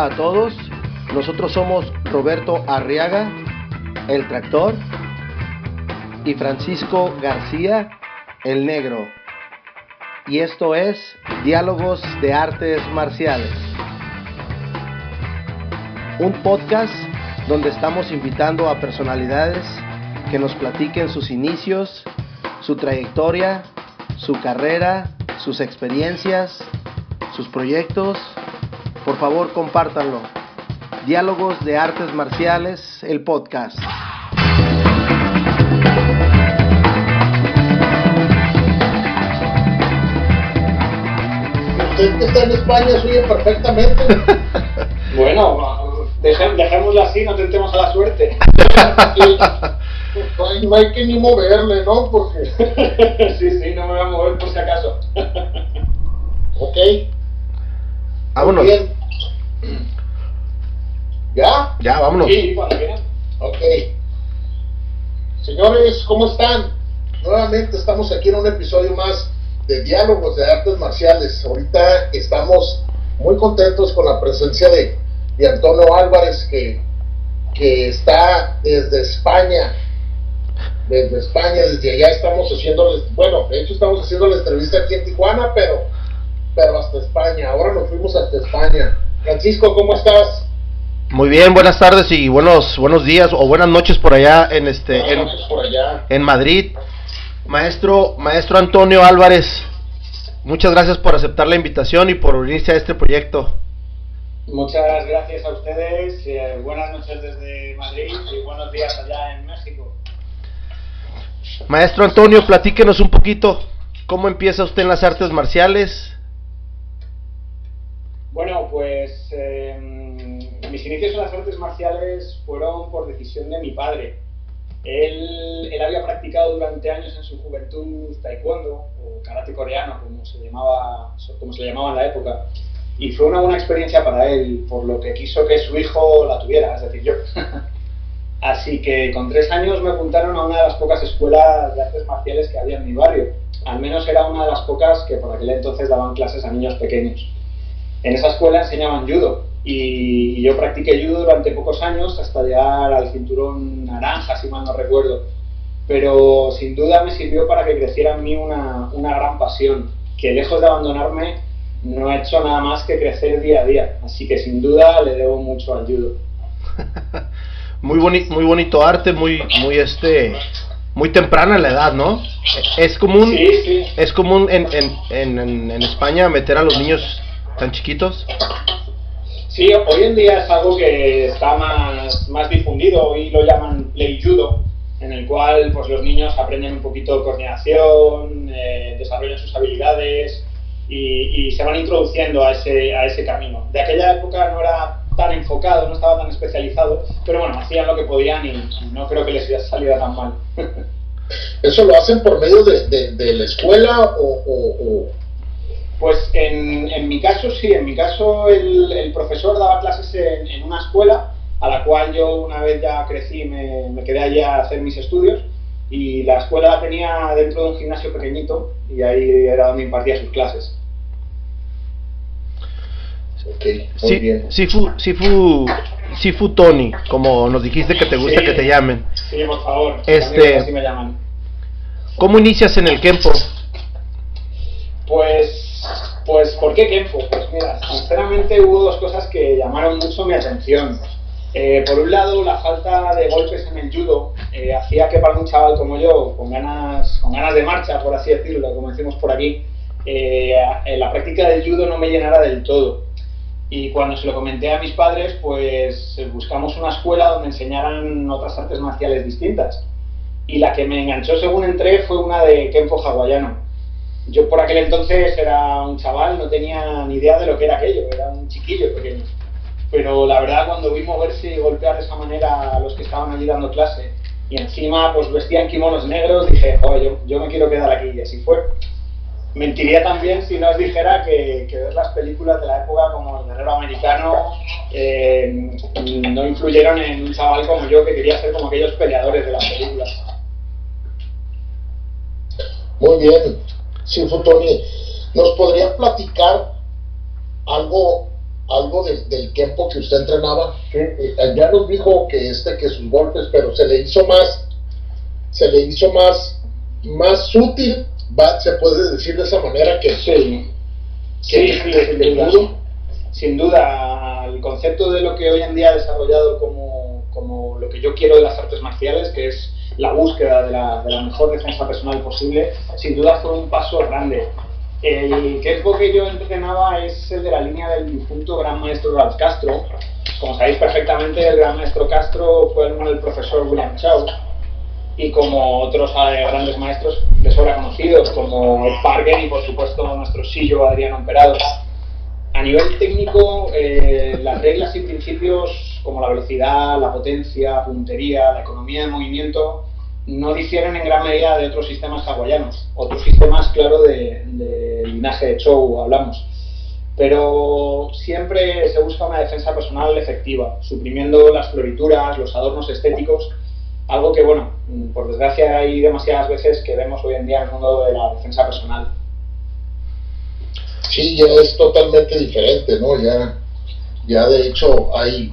A todos, nosotros somos Roberto Arriaga, el tractor, y Francisco García, el negro. Y esto es Diálogos de Artes Marciales. Un podcast donde estamos invitando a personalidades que nos platiquen sus inicios, su trayectoria, su carrera, sus experiencias, sus proyectos. Por favor, compártanlo. Diálogos de Artes Marciales, el podcast. Usted que está en España suye perfectamente. Bueno, deje- dejémoslo así, no tentemos a la suerte. No hay, no hay que ni moverle, ¿no? Porque, sí, sí, no me voy a mover por si acaso. ok. Vámonos. Bien. ¿Ya? Ya, vámonos. Sí. Ok. Señores, ¿cómo están? Nuevamente estamos aquí en un episodio más de Diálogos de Artes Marciales. Ahorita estamos muy contentos con la presencia de, de Antonio Álvarez, que, que está desde España. Desde España, desde allá estamos haciendo, bueno, de hecho estamos haciendo la entrevista aquí en Tijuana, pero, pero hasta España. Ahora nos fuimos hasta España. Francisco, ¿cómo estás? Muy bien, buenas tardes y buenos buenos días o buenas noches por allá en este en, Buenas noches por allá. en Madrid. Maestro maestro Antonio Álvarez, muchas gracias por aceptar la invitación y por unirse a este proyecto. Muchas gracias a ustedes. eh, buenas noches desde Madrid y buenos días allá en México. Maestro Antonio, platíquenos un poquito cómo empieza usted en las artes marciales. Bueno, pues eh, mis inicios en las artes marciales fueron por decisión de mi padre. Él, él había practicado durante años en su juventud taekwondo o karate coreano, como se llamaba, como se le llamaba en la época, y fue una buena experiencia para él, por lo que quiso que su hijo la tuviera, es decir, yo. Así que con tres años me apuntaron a una de las pocas escuelas de artes marciales que había en mi barrio. Al menos era una de las pocas que por aquel entonces daban clases a niños pequeños. En esa escuela enseñaban judo y yo practiqué judo durante pocos años hasta llegar al cinturón naranja, si mal no recuerdo. Pero sin duda me sirvió para que creciera en mí una, una gran pasión, que lejos de abandonarme no ha hecho nada más que crecer día a día. Así que sin duda le debo mucho al judo. Muy bonito, muy bonito arte, muy muy este muy temprana en la edad, ¿no? Es común Sí, sí. es común en, en, en- en España meter a los niños tan chiquitos. Sí, hoy en día es algo que está más, más difundido, hoy lo llaman play judo, en el cual pues, los niños aprenden un poquito de coordinación, eh, desarrollan sus habilidades y, y se van introduciendo a ese, a ese camino. De aquella época no era tan enfocado, no estaba tan especializado, pero bueno, hacían lo que podían y, no creo que les saliera tan mal. ¿Eso lo hacen por medio de, de- de la escuela o, o- o- Pues en, en mi caso sí, en mi caso el, el profesor daba clases en, en una escuela a la cual yo una vez ya crecí me, me quedé allí a hacer mis estudios y la escuela la tenía dentro de un gimnasio pequeñito y ahí era donde impartía sus clases. Ok, muy Sí, bien. Sifu, Sifu, Sifu Tony, como nos dijiste que te gusta Sí. que te llamen. Sí, por favor, Este- así me llaman. ¿Cómo inicias en el Kempo? Pues, pues, ¿por qué Kenpo? Pues mira, sinceramente hubo dos cosas que llamaron mucho mi atención. Eh, por un lado, la falta de golpes en el judo eh, hacía que para un chaval como yo, con ganas, con ganas de marcha, por así decirlo, como decimos por aquí, eh, la práctica del judo no me llenara del todo. Y cuando se lo comenté a mis padres, pues buscamos una escuela donde enseñaran otras artes marciales distintas. Y la que me enganchó según entré fue una de Kenpo hawaiano. Yo por aquel entonces era un chaval, no tenía ni idea de lo que era aquello, era un chiquillo pequeño. Pero la verdad cuando vi moverse y golpear de esa manera a los que estaban allí dando clase y encima pues vestían kimonos negros, dije, joder, yo, yo me quiero quedar aquí y así fue. Mentiría también si no os dijera que, que ver las películas de la época como El Guerrero Americano eh, no influyeron en un chaval como yo que quería ser como aquellos peleadores de las películas. Muy bien. Sí, Tony, ¿nos podría platicar algo algo del tiempo que usted entrenaba. Eh, ya nos dijo que este, que sus golpes, pero se le hizo más, se le hizo más, más sutil, se puede decir de esa manera que sí, sí, sin, duda, sin duda, el concepto de lo que hoy en día ha desarrollado como, como lo que yo quiero de las artes marciales, que es la búsqueda de la, de la mejor defensa personal posible, sin duda fue un paso grande el Kempo que yo entrenaba es el de la línea del difunto gran maestro Ralph Castro. Como sabéis perfectamente, el gran maestro Castro fue hermano del profesor William Chow. Y como otros eh, grandes maestros de sobra conocidos, como Parker y por supuesto nuestro sillo Adriano Emperado. A nivel técnico, eh, las reglas y principios como la velocidad, la potencia, puntería, la economía de movimiento, no difieren en gran medida de otros sistemas hawaianos, otros sistemas, claro, de, linaje de show hablamos. Pero siempre se busca una defensa personal efectiva, suprimiendo las florituras, los adornos estéticos, algo que, bueno, por desgracia hay demasiadas veces que vemos hoy en día en el mundo de la defensa personal. Sí, ya es totalmente diferente, ¿no? Ya, ya de hecho hay,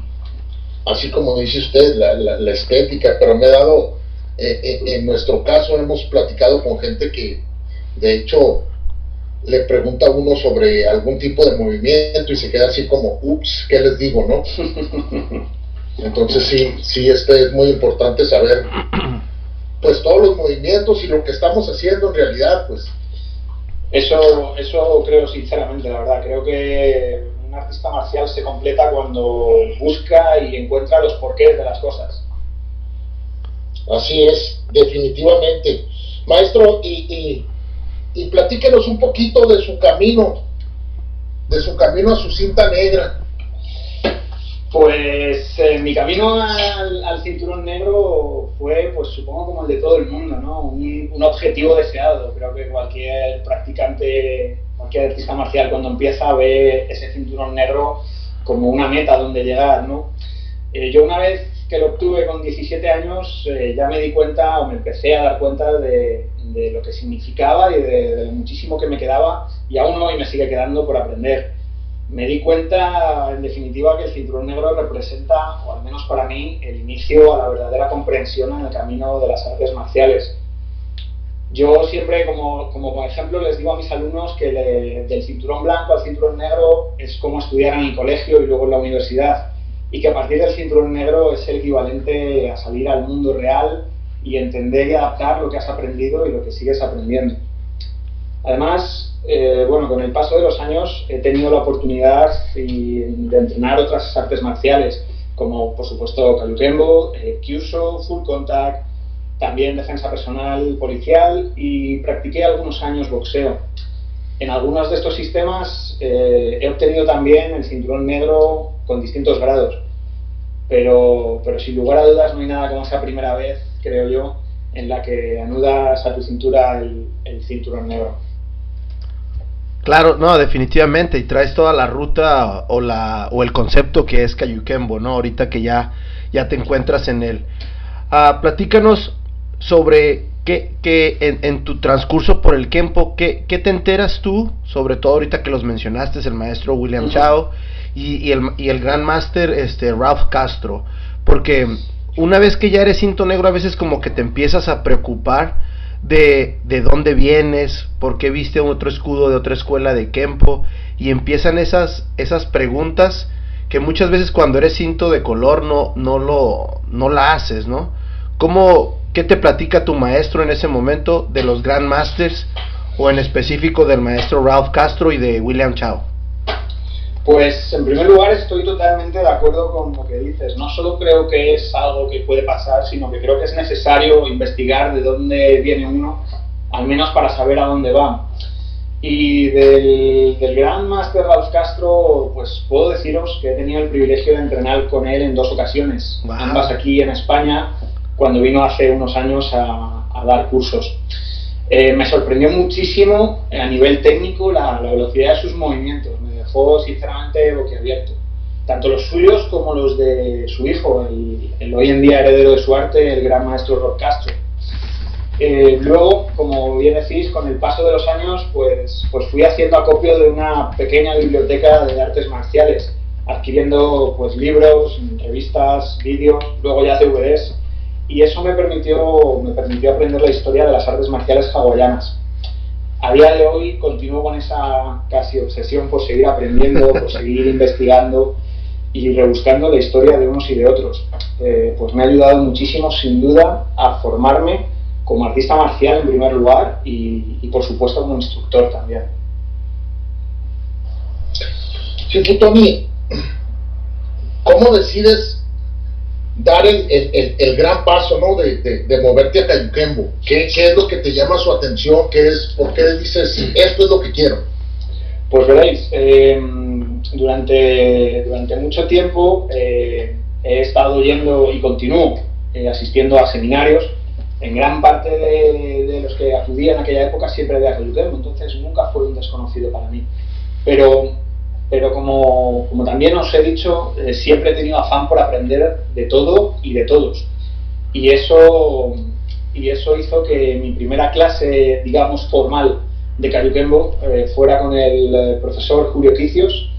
así como dice usted, la, la estética, pero me he dado eh, eh, en nuestro caso hemos platicado con gente que de hecho le pregunta a uno sobre algún tipo de movimiento y se queda así como, ups, ¿qué les digo, no? Entonces sí, sí, este es muy importante saber pues todos los movimientos y lo que estamos haciendo en realidad, pues. Eso, eso creo sinceramente, la verdad, creo que un artista marcial se completa cuando busca y encuentra los porqués de las cosas. Así es, definitivamente. Maestro, y, y, platíquenos un poquito de su camino, de su camino a su cinta negra. Pues eh, mi camino al, cinturón negro fue, pues supongo como el de todo el mundo, ¿no? Un, objetivo deseado. Creo que cualquier practicante, cualquier artista marcial cuando empieza ve ese cinturón negro como una meta donde llegar, ¿no? Eh, yo una vez que lo obtuve con 17 años, eh, ya me di cuenta o me empecé a dar cuenta de, lo que significaba y de, lo muchísimo que me quedaba y aún hoy me sigue quedando por aprender. Me di cuenta, en definitiva, que el cinturón negro representa, o al menos para mí, el inicio a la verdadera comprensión en el camino de las artes marciales. Yo siempre, como, como por ejemplo, les digo a mis alumnos que del cinturón blanco al cinturón negro es como estudiar en el colegio y luego en la universidad y que a partir del cinturón negro es el equivalente a salir al mundo real y entender y adaptar lo que has aprendido y lo que sigues aprendiendo. Además, eh, bueno, con el paso de los años he tenido la oportunidad de entrenar otras artes marciales, como por supuesto Kayukembo, eh, Kyuso, Full Contact, también defensa personal policial y practiqué algunos años boxeo. En algunos de estos sistemas eh, he obtenido también el cinturón negro con distintos grados, pero, pero sin lugar a dudas no hay nada como esa primera vez, creo yo, en la que anudas a tu cintura el, cinturón negro. Claro, no, definitivamente, y traes toda la ruta o, la, o el concepto que es Cayuquembo, ¿no? Ahorita que ya, ya te encuentras en él. Uh, platícanos sobre qué, en, en, tu transcurso por el Kempo, ¿qué, ¿qué, te enteras tú, sobre todo ahorita que los mencionaste, el maestro William Chao y, el, y el gran máster este, Ralph Castro? Porque una vez que ya eres cinto negro, a veces como que te empiezas a preocupar de, de dónde vienes, por qué viste otro escudo de otra escuela de Kempo, y empiezan esas, esas preguntas que muchas veces cuando eres cinto de color no, no, lo, no la haces, ¿no? ¿Cómo, ¿Qué te platica tu maestro en ese momento de los Grand Masters o en específico del maestro Ralph Castro y de William Chao? Pues en primer lugar estoy totalmente de acuerdo con lo que dices. No solo creo que es algo que puede pasar, sino que creo que es necesario investigar de dónde viene uno, al menos para saber a dónde va. Y del, del gran Master Ralph Castro, pues puedo deciros que he tenido el privilegio de entrenar con él en dos ocasiones, ambas aquí en España, cuando vino hace unos años a, dar cursos. Eh, me sorprendió muchísimo a nivel técnico la, velocidad de sus movimientos, dejó sinceramente boquiabierto. Tanto los suyos como los de su hijo, el, hoy en día heredero de su arte, el gran maestro Rob Castro. Eh, luego, como bien decís, con el paso de los años, pues, pues fui haciendo acopio de una pequeña biblioteca de artes marciales adquiriendo pues libros, revistas, vídeos, luego ya DVDs, y eso me permitió, me permitió aprender la historia de las artes marciales hawaianas. A día de hoy continúo con esa casi obsesión por seguir aprendiendo, por seguir investigando y rebuscando la historia de unos y de otros. Eh, pues me ha ayudado muchísimo, sin duda, a formarme como artista marcial en primer lugar y, y por supuesto como instructor también. Sí, tú, Tony, ¿cómo decides dar el, el, el, gran paso ¿no? de, de, de moverte a Cayuquembo? ¿Qué, ¿Qué, es lo que te llama su atención? ¿Qué es, ¿Por qué dices, esto es lo que quiero? Pues veréis, eh, durante, durante mucho tiempo eh, he estado yendo y continúo eh, asistiendo a seminarios. En gran parte de, de, los que acudía en aquella época siempre de Cayuquembo, entonces nunca fue un desconocido para mí. Pero pero como, como, también os he dicho, eh, siempre he tenido afán por aprender de todo y de todos. Y eso, y eso hizo que mi primera clase, digamos, formal de Cayuquembo eh, fuera con el eh, profesor Julio Quicios.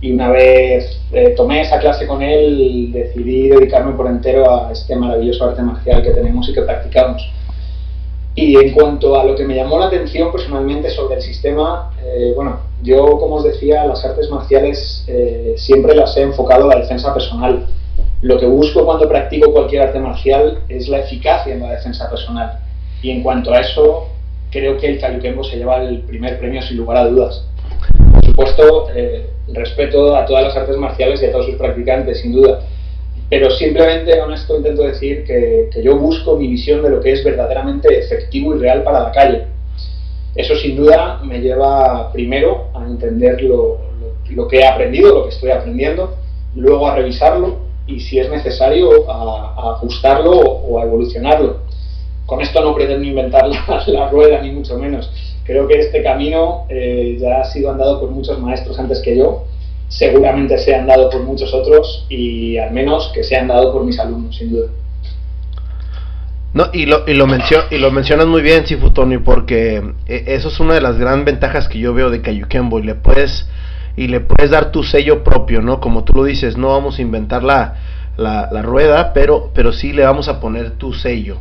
Y una vez eh, tomé esa clase con él, decidí dedicarme por entero a este maravilloso arte marcial que tenemos y que practicamos. Y en cuanto a lo que me llamó la atención personalmente sobre el sistema, eh, bueno, yo como os decía, las artes marciales eh, siempre las he enfocado a la defensa personal. Lo que busco cuando practico cualquier arte marcial es la eficacia en la defensa personal. Y en cuanto a eso, creo que el Kayukembo se lleva el primer premio sin lugar a dudas. Por supuesto, eh, respeto a todas las artes marciales y a todos sus practicantes, sin duda pero simplemente con esto intento decir que, que, yo busco mi visión de lo que es verdaderamente efectivo y real para la calle. Eso sin duda me lleva primero a entender lo, lo, que he aprendido, lo que estoy aprendiendo, luego a revisarlo y si es necesario a, a ajustarlo o, a evolucionarlo. Con esto no pretendo inventar la, la, rueda ni mucho menos. Creo que este camino eh, ya ha sido andado por muchos maestros antes que yo seguramente se han dado por muchos otros y al menos que se han dado por mis alumnos, sin duda. No, y lo, y lo, y lo mencionas muy bien, Sifutoni, porque eso es una de las grandes ventajas que yo veo de Cayuquembo y le puedes y le puedes dar tu sello propio, ¿no? Como tú lo dices, no vamos a inventar la, la, la rueda, pero, pero sí le vamos a poner tu sello.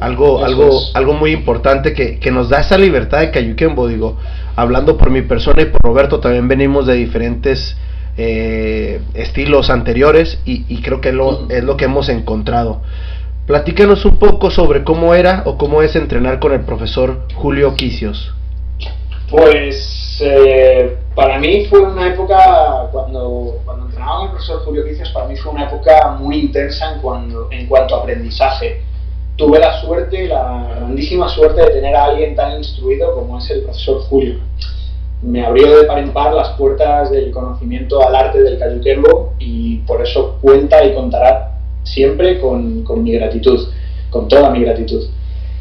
Algo, algo, algo muy importante que, que, nos da esa libertad de Cayuquembo, digo, hablando por mi persona y por Roberto, también venimos de diferentes eh, estilos anteriores y, y creo que lo, es lo que hemos encontrado. Platícanos un poco sobre cómo era o cómo es entrenar con el profesor Julio Quicios. Pues eh, para mí fue una época, cuando, cuando entrenaba con el profesor Julio Quicios, para mí fue una época muy intensa en, cuando, en cuanto a aprendizaje tuve la suerte, la grandísima suerte de tener a alguien tan instruido como es el profesor Julio. Me abrió de par en par las puertas del conocimiento al arte del cayuquembo y por eso cuenta y contará siempre con, con mi gratitud, con toda mi gratitud.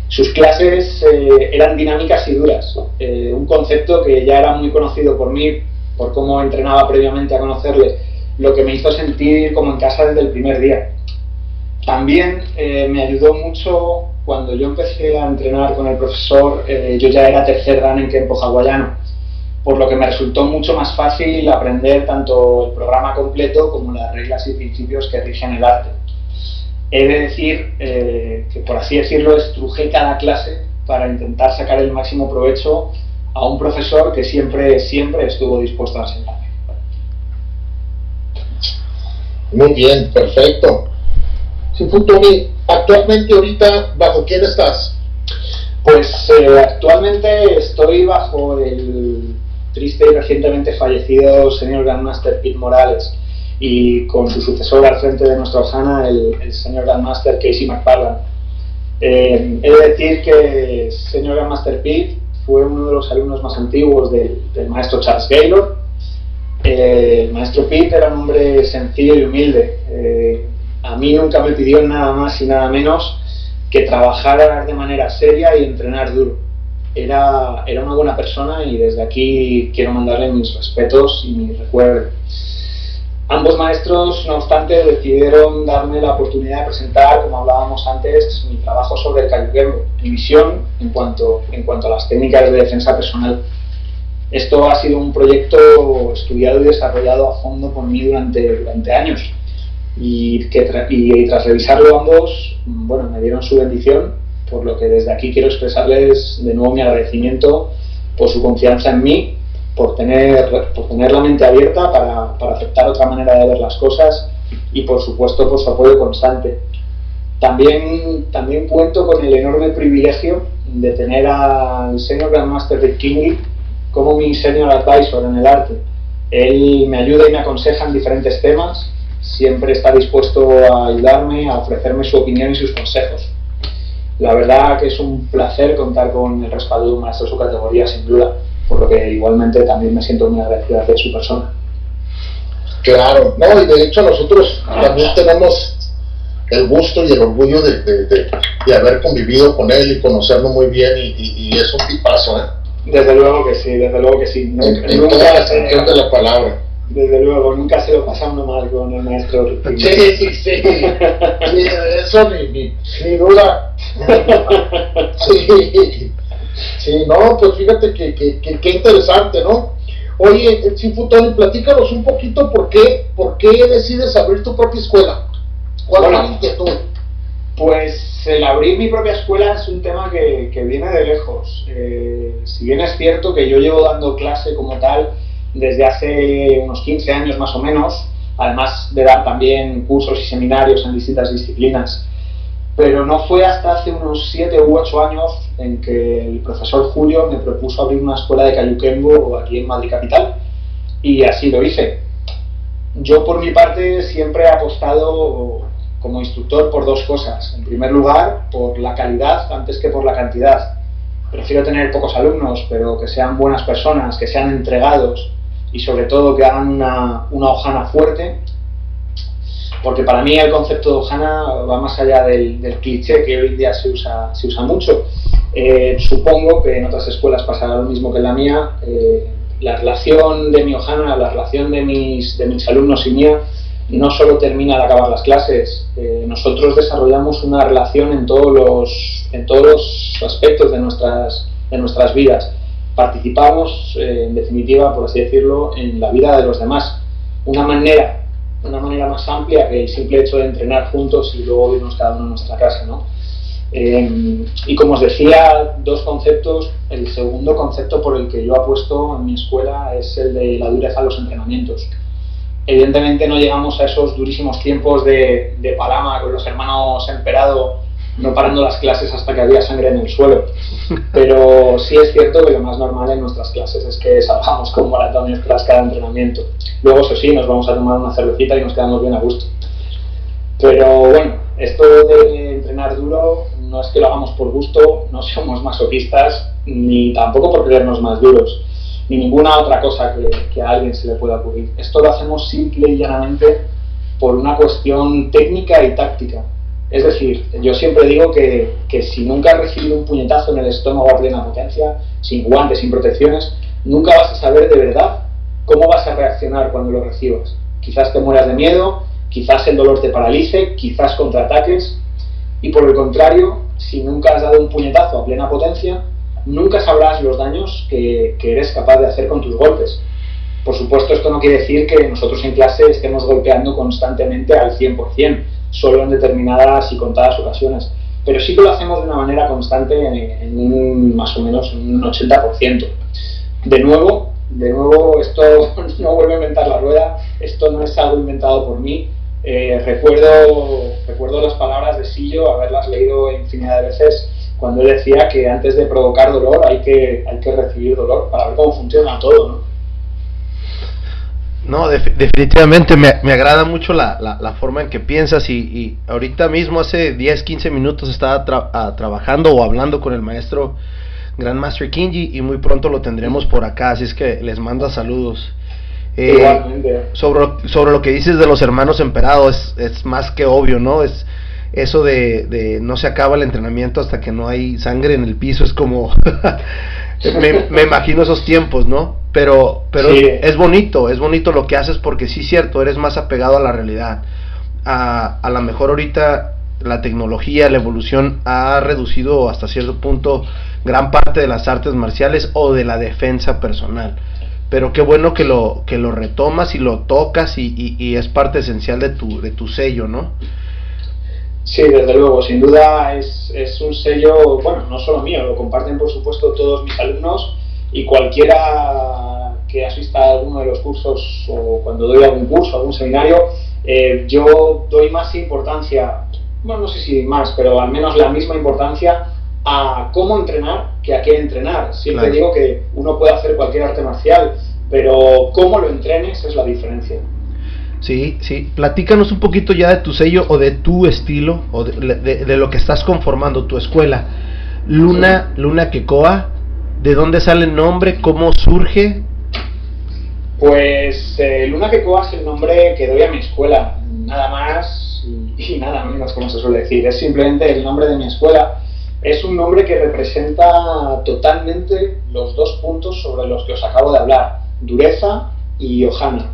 Sus clases eh, eran dinámicas y duras, eh, un concepto que ya era muy conocido por mí, por cómo entrenaba previamente a conocerle, lo que me hizo sentir como en casa desde el primer día también eh, me ayudó mucho cuando yo empecé a entrenar con el profesor, eh, yo ya era tercer dan en Kempo hawaiano, por lo que me resultó mucho más fácil aprender tanto el programa completo como las reglas y principios que rigen el arte. He de decir eh, que, por así decirlo, estrujé cada clase para intentar sacar el máximo provecho a un profesor que siempre, siempre estuvo dispuesto a enseñarme. Muy bien, perfecto. Tony, actualmente ahorita, ¿bajo quién estás? Pues eh, actualmente estoy bajo el triste y recientemente fallecido señor Grandmaster Pete Morales y con su sucesor al frente de nuestra Ojana, el, el señor Grandmaster Casey McFarland. Eh, he de decir que el señor Grandmaster Pete fue uno de los alumnos más antiguos del, del maestro Charles Gaylord. Eh, el maestro Pete era un hombre sencillo y humilde. Eh, a mí nunca me pidió nada más y nada menos que trabajar de manera seria y entrenar duro. Era, era una buena persona y desde aquí quiero mandarle mis respetos y mi recuerdo. Ambos maestros, no obstante, decidieron darme la oportunidad de presentar, como hablábamos antes, mi trabajo sobre el cayuquembo, mi visión en cuanto, en cuanto a las técnicas de defensa personal. Esto ha sido un proyecto estudiado y desarrollado a fondo por mí durante, durante años y, que tras revisarlo ambos, bueno, me dieron su bendición, por lo que desde aquí quiero expresarles de nuevo mi agradecimiento por su confianza en mí, por tener, por tener la mente abierta para, para aceptar otra manera de ver las cosas y por supuesto por su apoyo constante. También, también cuento con el enorme privilegio de tener al señor Grandmaster Rick Kingley como mi senior advisor en el arte. Él me ayuda y me aconseja en diferentes temas, siempre está dispuesto a ayudarme, a ofrecerme su opinión y sus consejos. La verdad que es un placer contar con el respaldo de un maestro de su categoría, sin duda, por lo que igualmente también me siento muy agradecido de su persona. Claro, no, y de hecho nosotros también tenemos el gusto y el orgullo de, de, haber convivido con él y conocerlo muy bien y, es un tipazo, ¿eh? Desde luego que sí, desde luego que sí. Nunca, en, en de la palabra. Desde luego, nunca se lo pasando mal con el maestro. Sí, sí, sí. eso ni, ni, ni duda. Sí. sí, no, pues fíjate que, que, que, que interesante, ¿no? Oye, Tony, platícanos un poquito por qué, por qué decides abrir tu propia escuela. ¿Cuál es la inquietud? Pues el abrir mi propia escuela es un tema que, que viene de lejos. Eh, si bien es cierto que yo llevo dando clase como tal desde hace unos 15 años más o menos, además de dar también cursos y seminarios en distintas disciplinas. Pero no fue hasta hace unos 7 u 8 años en que el profesor Julio me propuso abrir una escuela de Cayuquembo aquí en Madrid Capital y así lo hice. Yo por mi parte siempre he apostado como instructor por dos cosas. En primer lugar, por la calidad antes que por la cantidad. Prefiero tener pocos alumnos, pero que sean buenas personas, que sean entregados y sobre todo que hagan una, una hojana fuerte, porque para mí el concepto de hojana va más allá del, del cliché que hoy en día se usa, se usa mucho. Eh, supongo que en otras escuelas pasará lo mismo que en la mía. Eh, la relación de mi hojana, la relación de mis, de mis alumnos y mía, no solo termina al acabar las clases, eh, nosotros desarrollamos una relación en todos los, en todos los aspectos de nuestras, de nuestras vidas participamos, eh, en definitiva, por así decirlo, en la vida de los demás. Una manera, una manera más amplia que el simple hecho de entrenar juntos y luego irnos cada uno a nuestra casa, ¿no? Eh, y como os decía, dos conceptos. El segundo concepto por el que yo apuesto en mi escuela es el de la dureza de los entrenamientos. Evidentemente no llegamos a esos durísimos tiempos de, de Palama con los hermanos Emperado no parando las clases hasta que había sangre en el suelo. Pero sí es cierto que lo más normal en nuestras clases es que salgamos con maratones tras cada entrenamiento. Luego, eso sí, nos vamos a tomar una cervecita y nos quedamos bien a gusto. Pero bueno, esto de entrenar duro no es que lo hagamos por gusto, no somos masoquistas, ni tampoco por creernos más duros, ni ninguna otra cosa que, que a alguien se le pueda ocurrir. Esto lo hacemos simple y llanamente por una cuestión técnica y táctica es decir, yo siempre digo que, que, si nunca has recibido un puñetazo en el estómago a plena potencia, sin guantes, sin protecciones, nunca vas a saber de verdad cómo vas a reaccionar cuando lo recibas. Quizás te mueras de miedo, quizás el dolor te paralice, quizás contraataques. Y por el contrario, si nunca has dado un puñetazo a plena potencia, nunca sabrás los daños que, que eres capaz de hacer con tus golpes. Por supuesto, esto no quiere decir que nosotros en clase estemos golpeando constantemente al 100% solo en determinadas y contadas ocasiones. Pero sí que lo hacemos de una manera constante en, un, más o menos en un 80%. De nuevo, de nuevo, esto no vuelve a inventar la rueda, esto no es algo inventado por mí. Eh, recuerdo, recuerdo las palabras de Sillo, haberlas leído infinidad de veces, cuando él decía que antes de provocar dolor hay que, hay que recibir dolor para ver cómo funciona todo. No, definitivamente me, me, agrada mucho la, la, forma en que piensas y, ahorita mismo hace 10, 15 minutos estaba ah, trabajando o hablando con el maestro Grandmaster Kinji y muy pronto lo tendremos por acá, así es que les mando saludos. Eh, sobre, sobre lo que dices de los hermanos Emperado es, es más que obvio, ¿no? Es eso de, de no se acaba el entrenamiento hasta que no hay sangre en el piso, es como me, imagino esos tiempos, ¿no? Pero, pero es bonito, es bonito lo que haces porque sí es cierto, eres más apegado a la realidad. A, a lo mejor ahorita la tecnología, la evolución ha reducido hasta cierto punto gran parte de las artes marciales o de la defensa personal. Pero qué bueno que lo, que lo retomas y lo tocas y, y, es parte esencial de tu, de tu sello, ¿no? Sí, desde luego, sin duda es, es un sello, bueno, no solo mío, lo comparten por supuesto todos mis alumnos y cualquiera que asista a alguno de los cursos o cuando doy algún curso, algún seminario, eh, yo doy más importancia, bueno, no sé si más, pero al menos la misma importancia a cómo entrenar que a qué entrenar. Siempre digo que uno puede hacer cualquier arte marcial, pero cómo lo entrenes es la diferencia. Sí, sí. Platícanos un poquito ya de tu sello o de tu estilo o de, lo que estás conformando, tu escuela. Luna, Luna Kekoa, ¿de dónde sale el nombre? ¿Cómo surge? Pues eh, Luna Kekoa es el nombre que doy a mi escuela, nada más y, y nada menos, como se suele decir. Es simplemente el nombre de mi escuela es un nombre que representa totalmente los dos puntos sobre los que os acabo de hablar, dureza y ohana.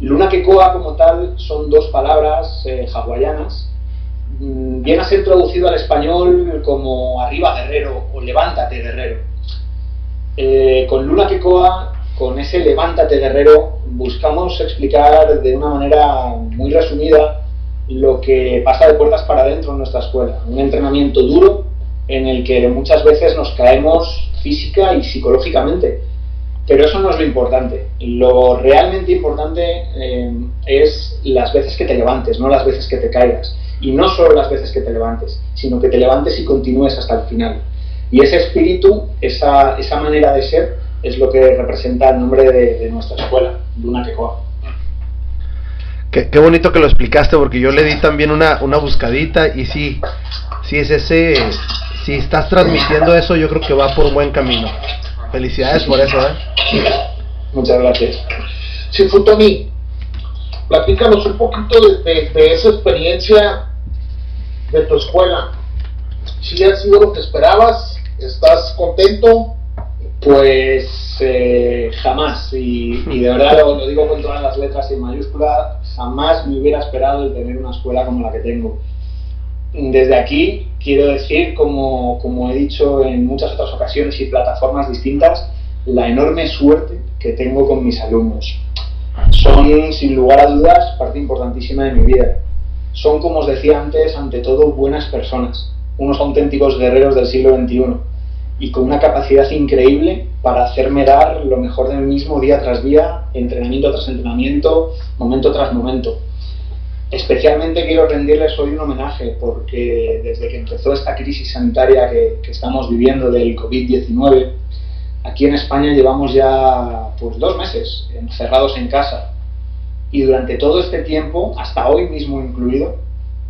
Luna Kekoa como tal son dos palabras eh, hawaianas, mm, viene a ser traducido al español como arriba guerrero o levántate guerrero. Eh, con Luna Kekoa, con ese levántate guerrero, buscamos explicar de una manera muy resumida lo que pasa de puertas para adentro en nuestra escuela. Un entrenamiento duro, en el que muchas veces nos caemos física y psicológicamente. Pero eso no es lo importante. Lo realmente importante eh, es las veces que te levantes, no las veces que te caigas. Y no solo las veces que te levantes, sino que te levantes y continúes hasta el final. Y ese espíritu, esa, esa manera de ser, es lo que representa el nombre de, nuestra escuela, Luna Kekoa. Qué, qué, bonito que lo explicaste, porque yo le di también una, una buscadita y sí, sí es ese si estás transmitiendo eso, yo creo que va por buen camino. Felicidades por eso, ¿eh? Muchas gracias. Sí, Futoni, platícanos un poquito de, esa experiencia de tu escuela. Si ha sido lo que esperabas, ¿estás contento? Pues eh, jamás, y, de verdad lo, lo, digo con todas las letras en mayúscula, jamás me hubiera esperado el tener una escuela como la que tengo. Desde aquí quiero decir, como, como he dicho en muchas otras ocasiones y plataformas distintas, la enorme suerte que tengo con mis alumnos. Son, sin lugar a dudas, parte importantísima de mi vida. Son, como os decía antes, ante todo buenas personas, unos auténticos guerreros del siglo XXI y con una capacidad increíble para hacerme dar lo mejor de mí mismo día tras día, entrenamiento tras entrenamiento, momento tras momento. Especialmente quiero rendirles hoy un homenaje porque desde que empezó esta crisis sanitaria que, estamos viviendo del COVID-19, aquí en España llevamos ya pues, dos meses encerrados en casa y durante todo este tiempo, hasta hoy mismo incluido,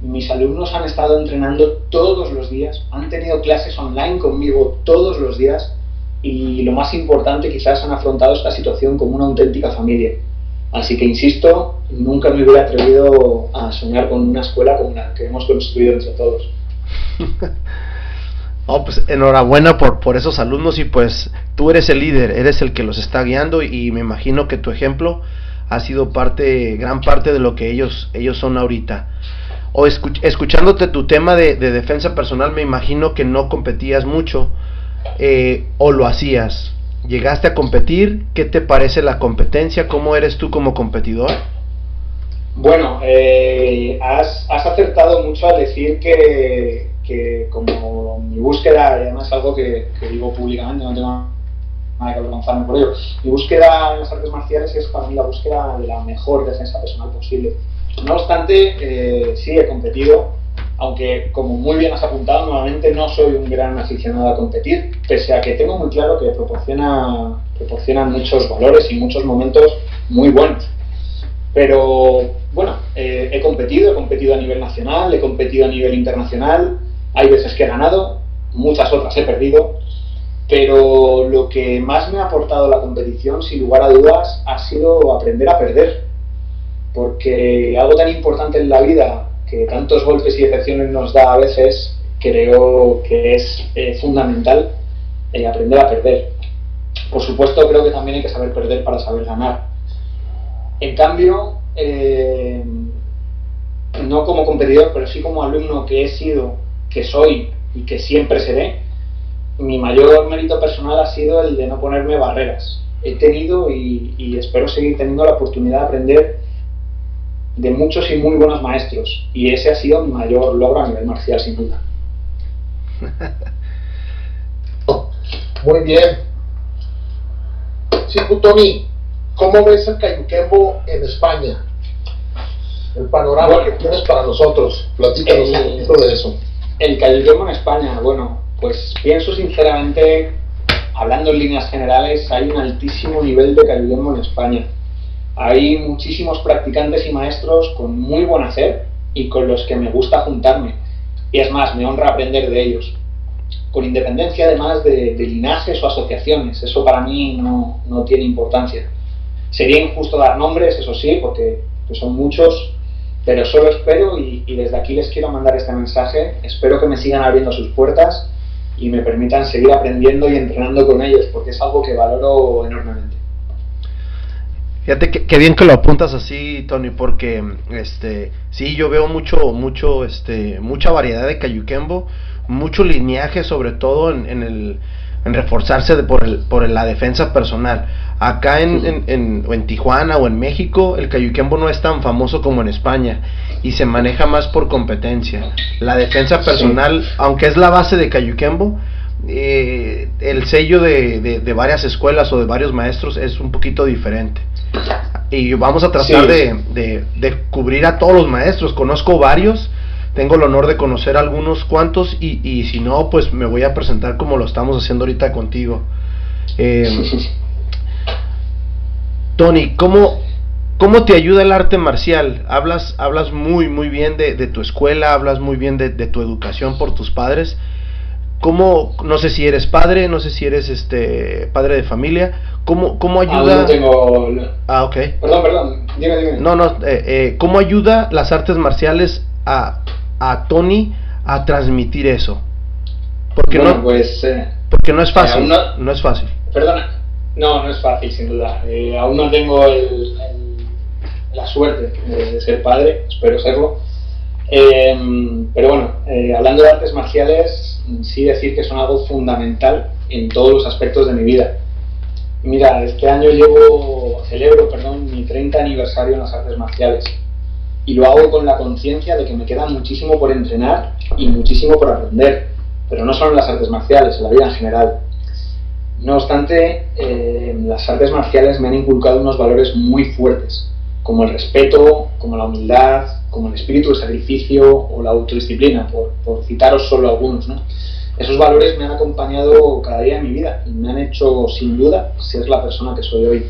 mis alumnos han estado entrenando todos los días, han tenido clases online conmigo todos los días y lo más importante quizás han afrontado esta situación como una auténtica familia. Así que insisto, nunca me hubiera atrevido a soñar con una escuela como la que hemos construido entre todos. Oh, pues enhorabuena por, por esos alumnos y pues tú eres el líder, eres el que los está guiando y me imagino que tu ejemplo ha sido parte, gran parte de lo que ellos, ellos son ahorita. O escuchándote tu tema de, defensa personal, me imagino que no competías mucho eh, o lo hacías. ¿Llegaste a competir? ¿Qué te parece la competencia? ¿Cómo eres tú como competidor? Bueno, eh, has, acertado mucho al decir que, como mi búsqueda, y además es algo que, digo públicamente, no tengo nada que avergonzarme por ello, mi búsqueda en las artes marciales es para mí la búsqueda de la mejor defensa personal posible. No obstante, eh, sí he competido, aunque como muy bien has apuntado, normalmente no soy un gran aficionado a competir, pese a que tengo muy claro que proporciona, proporciona muchos valores y muchos momentos muy buenos. Pero bueno, eh, he competido, he competido a nivel nacional, he competido a nivel internacional, hay veces que he ganado, muchas otras he perdido, pero lo que más me ha aportado la competición, sin lugar a dudas, ha sido aprender a perder. Porque algo tan importante en la vida que tantos golpes y decepciones nos da a veces, creo que es eh, fundamental eh, aprender a perder. Por supuesto, creo que también hay que saber perder para saber ganar. En cambio, eh, no como competidor, pero sí como alumno que he sido, que soy y que siempre seré, mi mayor mérito personal ha sido el de no ponerme barreras. He tenido y, y espero seguir teniendo la oportunidad de aprender de muchos y muy buenos maestros. Y ese ha sido mi mayor logro a nivel marcial, sin duda. Muy bien. Tony, ¿cómo ves el Cayuquembo en España? El panorama que tienes para nosotros. Platícanos un poquito de eso. El Cayuquembo en España, bueno, pues pienso sinceramente, hablando en líneas generales, hay un altísimo nivel de Cayuquembo en España. Hay muchísimos practicantes y maestros con muy buen hacer y con los que me gusta juntarme. Y es más, me honra aprender de ellos con independencia además de, linajes o asociaciones. Eso para mí no, no, tiene importancia. Sería injusto dar nombres, eso sí, porque son muchos, pero solo espero y, desde aquí les quiero mandar este mensaje. Espero que me sigan abriendo sus puertas y me permitan seguir aprendiendo y entrenando con ellos, porque es algo que valoro enormemente. Fíjate que, bien que lo apuntas así, Tony, porque este sí yo veo mucho, mucho, este, mucha variedad de Cayuquembo mucho lineaje, sobre todo en, en el en reforzarse por, el, por la defensa personal. Acá en, en, en, Tijuana o en México, el Cayuquembo no es tan famoso como en España y se maneja más por competencia. La defensa personal, aunque es la base de Cayuquembo, eh, el sello de, de, varias escuelas o de varios maestros es un poquito diferente. Y vamos a tratar de, de cubrir a todos los maestros. Conozco varios tengo el honor de conocer algunos cuantos y, y si no, pues me voy a presentar como lo estamos haciendo ahorita contigo. Em, Tony, ¿cómo, ¿cómo te ayuda el arte marcial? Hablas, hablas muy, muy bien de, de tu escuela, hablas muy bien de, de, tu educación por tus padres. ¿Cómo, no sé si eres padre, no sé si eres este padre de familia, ¿cómo, cómo ayuda? Ah, tengo... ah, ok. Perdón, perdón, dime, dime. No, no, eh, eh, ¿cómo ayuda las artes marciales a a Tony a transmitir eso? Porque no, pues, eh, porque no es fácil. no, es fácil. Perdona, no, no es fácil, sin duda. Eh, aún no tengo la suerte de ser padre, espero serlo. Em, pero bueno, eh, hablando de artes marciales, sí decir que son algo fundamental en todos los aspectos de mi vida. Mira, este año llevo, celebro, perdón, mi 30 aniversario en las artes marciales y lo hago con la conciencia de que me queda muchísimo por entrenar y muchísimo por aprender, pero no solo en las artes marciales, en la vida en general. No obstante, eh, las artes marciales me han inculcado unos valores muy fuertes, como el respeto, como la humildad, como el espíritu de sacrificio o la autodisciplina, por, por citaros solo algunos. ¿no? Esos valores me han acompañado cada día en mi vida y me han hecho, sin duda, ser la persona que soy hoy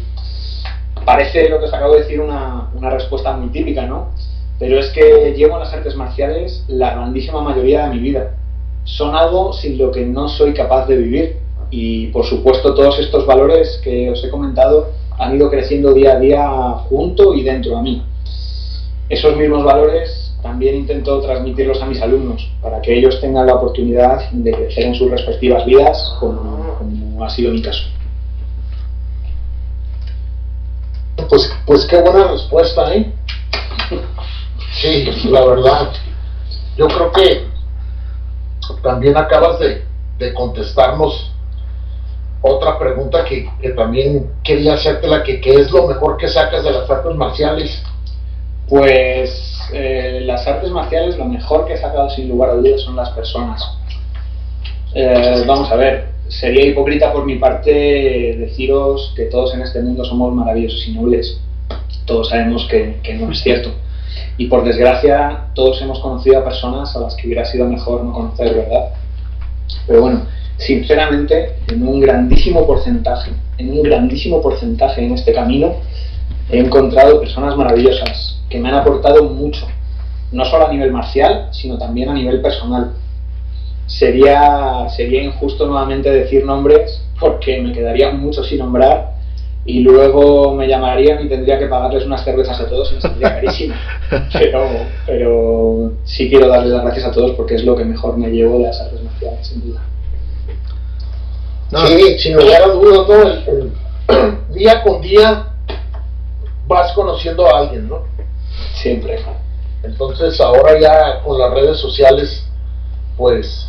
parece lo que os acabo de decir una, una, respuesta muy típica, ¿no? Pero es que llevo las artes marciales la grandísima mayoría de mi vida. Son algo sin lo que no soy capaz de vivir. Y por supuesto todos estos valores que os he comentado han ido creciendo día a día junto y dentro de mí. Esos mismos valores también intento transmitirlos a mis alumnos para que ellos tengan la oportunidad de crecer en sus respectivas vidas como, como ha sido mi caso. Pues, pues qué buena respuesta, ¿eh? Sí, la verdad. Yo creo que también acabas de, contestarnos otra pregunta que, también quería hacerte, la que ¿qué es lo mejor que sacas de las artes marciales? Pues eh, las artes marciales lo mejor que he sacado sin lugar a dudas son las personas. Eh, vamos a ver, sería hipócrita por mi parte deciros que todos en este mundo somos maravillosos y nobles. Todos sabemos que, no es cierto. Y por desgracia, todos hemos conocido a personas a las que hubiera sido mejor no conocer, ¿verdad? Pero bueno, sinceramente, en un grandísimo porcentaje, en un grandísimo porcentaje en este camino, he encontrado personas maravillosas que me han aportado mucho, no solo a nivel marcial, sino también a nivel personal sería, sería injusto nuevamente decir nombres porque me quedaría mucho sin nombrar y luego me llamarían y tendría que pagarles unas cervezas a todos y me saldría carísimo. Pero, pero sí quiero darles las gracias a todos porque es lo que mejor me llevo de las artes marciales, sin duda. Sí, sin lugar a dudas, día con día vas conociendo a alguien, ¿no? Siempre. Entonces ahora ya con las redes sociales, pues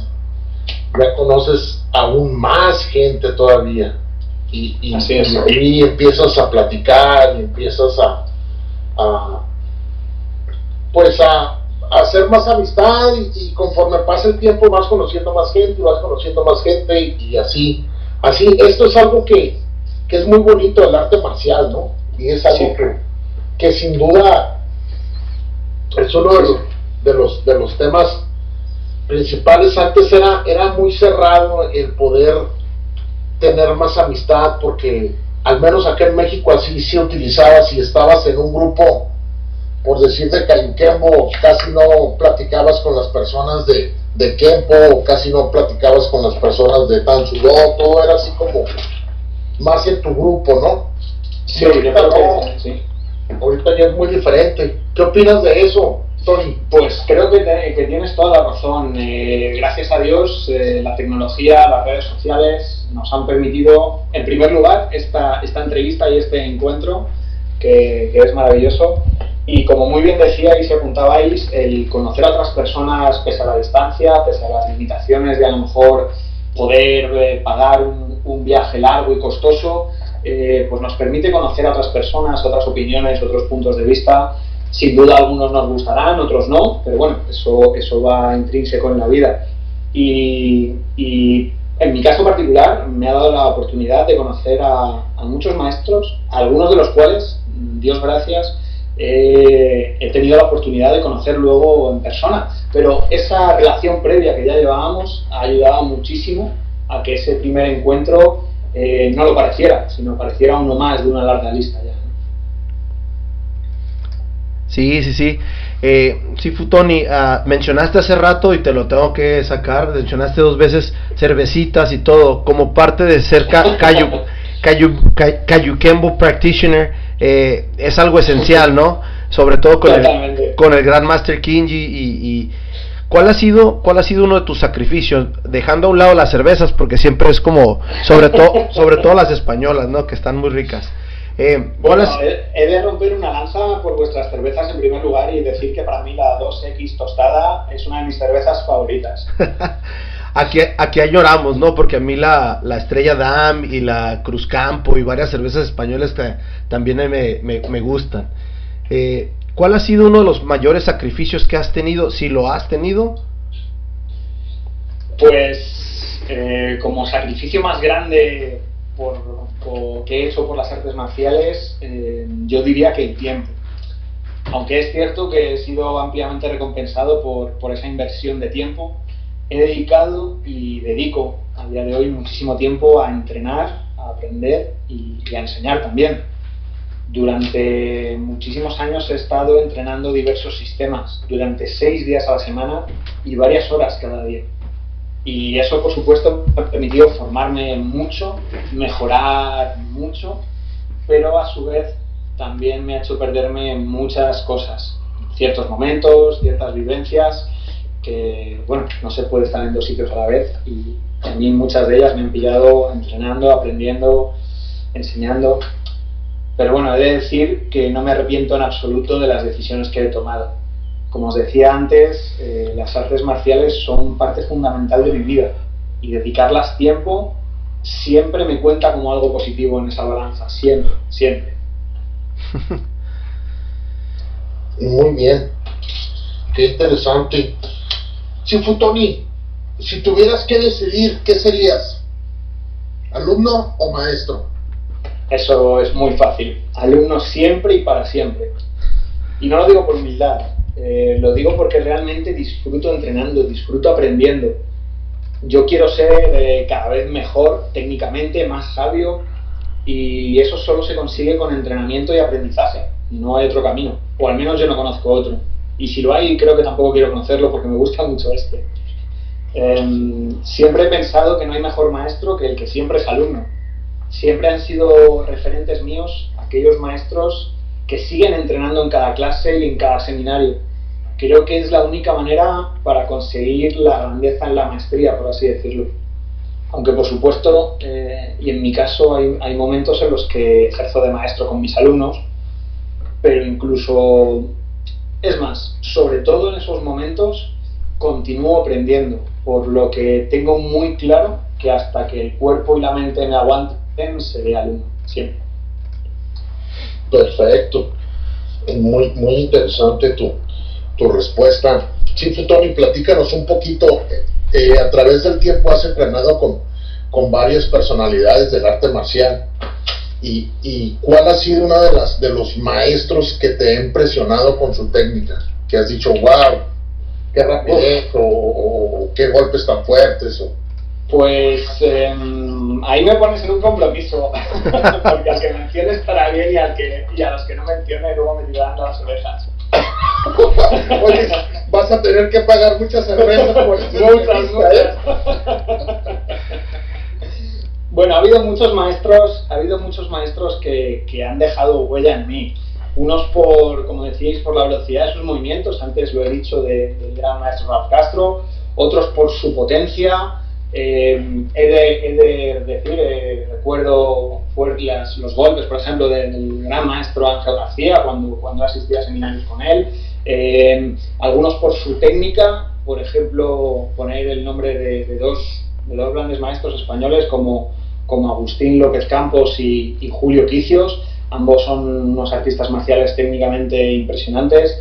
ya conoces aún más gente todavía. Y, y, empiezas a platicar y empiezas a, pues a, hacer más amistad y, conforme pasa el tiempo vas conociendo más gente, vas conociendo más gente y, así. Así, esto es algo que, que, es muy bonito el arte marcial, ¿no? Y es algo que, que sin duda es uno de los, de los, de los temas principales. Antes era, era muy cerrado el poder tener más amistad porque al menos acá en México así se utilizaba si estabas en un grupo por decir de Kempo, casi no platicabas con las personas de, de Kempo, casi no platicabas con las personas de Tansudo, todo era así como más en tu grupo, ¿no? Sí, ahorita, sí. Ahorita ya es muy diferente. ¿Qué opinas de eso? Tony. Pues creo que, que tienes toda la razón. Eh, gracias a Dios, eh, la tecnología, las redes sociales nos han permitido, en primer lugar, esta, esta entrevista y este encuentro, que, que es maravilloso. Y como muy bien decíais y apuntabais, el conocer a otras personas pese a la distancia, pese a las limitaciones de a lo mejor poder eh, pagar un, un, viaje largo y costoso, pues nos permite conocer a otras personas, otras opiniones, otros puntos de vista sin duda algunos nos gustarán, otros no, pero bueno, eso, eso va intrínseco en la vida. Y, en mi caso particular me ha dado la oportunidad de conocer a, muchos maestros, algunos de los cuales, Dios gracias, he tenido la oportunidad de conocer luego en persona. Pero esa relación previa que ya llevábamos ha ayudado muchísimo a que ese primer encuentro eh, no lo pareciera, sino pareciera uno más de una larga lista ya. Sí, sí, sí. Eh, sí, Futoni, uh, mencionaste hace rato y te lo tengo que sacar, mencionaste dos veces cervecitas y todo, como parte de ser Kayu, Kayu, Practitioner, eh, es algo esencial, ¿no? Sobre todo con el, con el Grandmaster Kinji y, y, ¿cuál ha sido cuál ha sido uno de tus sacrificios dejando a un lado las cervezas porque siempre es como sobre todo sobre todo las españolas, ¿no? Que están muy ricas. Eh, bueno, he, de romper una lanza por vuestras cervezas en primer lugar y decir que para mí la 2X tostada es una de mis cervezas favoritas. aquí, aquí lloramos, ¿no? Porque a mí la, la Estrella Dam y la Cruz Campo y varias cervezas españolas también me, me, gustan. Eh, ¿Cuál ha sido uno de los mayores sacrificios que has tenido, si lo has tenido? Pues eh, como sacrificio más grande por, que he hecho por las artes marciales, eh, yo diría que el tiempo. Aunque es cierto que he sido ampliamente recompensado por, por esa inversión de tiempo, he dedicado y dedico a día de hoy muchísimo tiempo a entrenar, a aprender y, y, a enseñar también. Durante muchísimos años he estado entrenando diversos sistemas, durante seis días a la semana y varias horas cada día. Y eso, por supuesto, me ha permitido formarme mucho, mejorar mucho, pero a su vez también me ha hecho perderme muchas cosas, ciertos momentos, ciertas vivencias, que, bueno, no se puede estar en dos sitios a la vez y a mí muchas de ellas me han pillado entrenando, aprendiendo, enseñando. Pero bueno, he de decir que no me arrepiento en absoluto de las decisiones que he tomado como os decía antes, eh, las artes marciales son parte fundamental de mi vida y dedicarlas tiempo siempre me cuenta como algo positivo en esa balanza, siempre, siempre. Muy bien, qué interesante. Si Futoni, si tuvieras que decidir, ¿qué serías? ¿Alumno o maestro? Eso es muy fácil. Alumno siempre y para siempre. Y no lo digo por humildad, eh, lo digo porque realmente disfruto entrenando, disfruto aprendiendo. Yo quiero ser eh, cada vez mejor técnicamente, más sabio y eso solo se consigue con entrenamiento y aprendizaje. No hay otro camino, o al menos yo no conozco otro. Y si lo hay, creo que tampoco quiero conocerlo porque me gusta mucho este. Em, siempre he pensado que no hay mejor maestro que el que siempre es alumno. Siempre han sido referentes míos aquellos maestros que siguen entrenando en cada clase y en cada seminario. Creo que es la única manera para conseguir la grandeza en la maestría, por así decirlo. Aunque por supuesto, eh, y en mi caso hay, hay momentos en los que ejerzo de maestro con mis alumnos, pero incluso, es más, sobre todo en esos momentos, continúo aprendiendo, por lo que tengo muy claro que hasta que el cuerpo y la mente me aguanten, seré alumno, siempre. Perfecto. Muy, muy interesante tu, tu respuesta. Sí, Tony, platícanos un poquito. Eh, a través del tiempo has entrenado con, con varias personalidades del arte marcial. Y, y, cuál ha sido uno de, las, de los maestros que te ha impresionado con su técnica? Que has dicho, wow, qué rapidez o, qué golpes tan fuertes. Pues em, ahí me pones en un compromiso, porque al que mencione estará bien y, al que, y a los que no mencione luego me tirarán las orejas. Oye, vas a tener que pagar muchas cervezas por muchas, muchas. ¿eh? Bueno, ha habido muchos maestros, ha habido muchos maestros que, que han dejado huella en mí unos por, como decíais, por la velocidad de sus movimientos, antes lo he dicho del gran maestro Ralph Castro, otros por su potencia. Eh, he, de, decir, eh, recuerdo los golpes, por ejemplo, del gran maestro Ángel García cuando, cuando asistía a seminarios con él. Eh, algunos por su técnica, por ejemplo, poner el nombre de, dos, de dos grandes maestros españoles como, como Agustín López Campos y, y Julio Quicios Ambos son unos artistas marciales técnicamente impresionantes.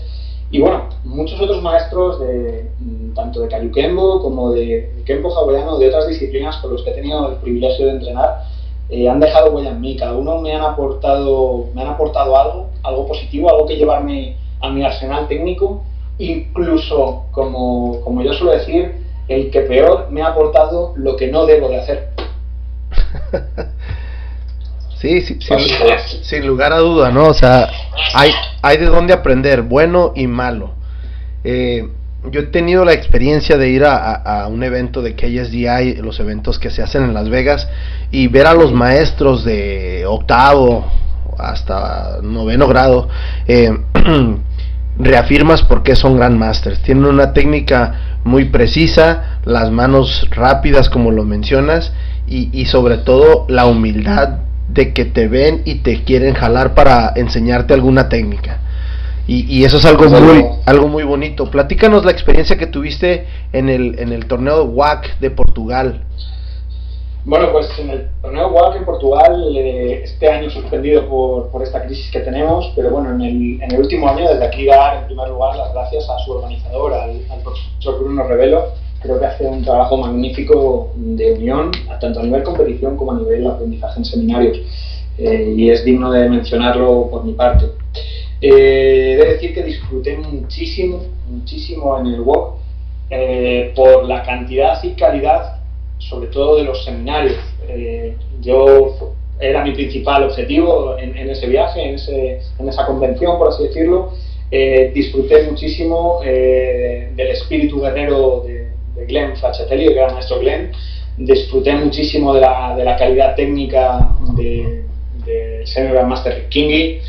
Y bueno, muchos otros maestros, de, mm, tanto de Kayukembo como de, Kempo hawaiano, de otras disciplinas con los que he tenido el privilegio de entrenar, eh, han dejado huella en mí. Cada uno me han, aportado, me han aportado algo, algo positivo, algo que llevarme a mi arsenal técnico. Incluso, como, como yo suelo decir, el que peor me ha aportado lo que no debo de hacer. Sí, sí sin, lugar a duda, ¿no? O sea, hay, hay de dónde aprender, bueno y malo. Eh, yo he tenido la experiencia de ir a, un evento de KSDI, los eventos que se hacen en Las Vegas, y ver a los maestros de octavo hasta noveno grado. Eh, reafirmas por qué son Grandmasters. Tienen una técnica muy precisa, las manos rápidas como lo mencionas, y, y sobre todo la humildad de que te ven y te quieren jalar para enseñarte alguna técnica. Y, eso es algo muy, algo muy bonito. Platícanos la experiencia que tuviste en el, en el torneo WAC de Portugal. Bueno, pues en el torneo WAC en Portugal, eh, este año suspendido por, por, esta crisis que tenemos, pero bueno, en el, en el último año, desde aquí dar en primer lugar las gracias a su organizador, al, al profesor Bruno Revelo, creo que hace un trabajo magnífico de unión, tanto a nivel competición como a nivel aprendizaje en seminarios. Eh, y es digno de mencionarlo por mi parte. Eh, de decir que disfruté muchísimo, muchísimo en el WOC eh, por la cantidad y calidad, sobre todo de los seminarios. Eh, yo era mi principal objetivo en, ese viaje, en, ese, en, esa convención, por así decirlo. disfruté muchísimo del espíritu guerrero de, de Glenn Frachatelli, que era maestro Glenn. Disfruté muchísimo de la, de la calidad técnica del de Senior Master Kingi.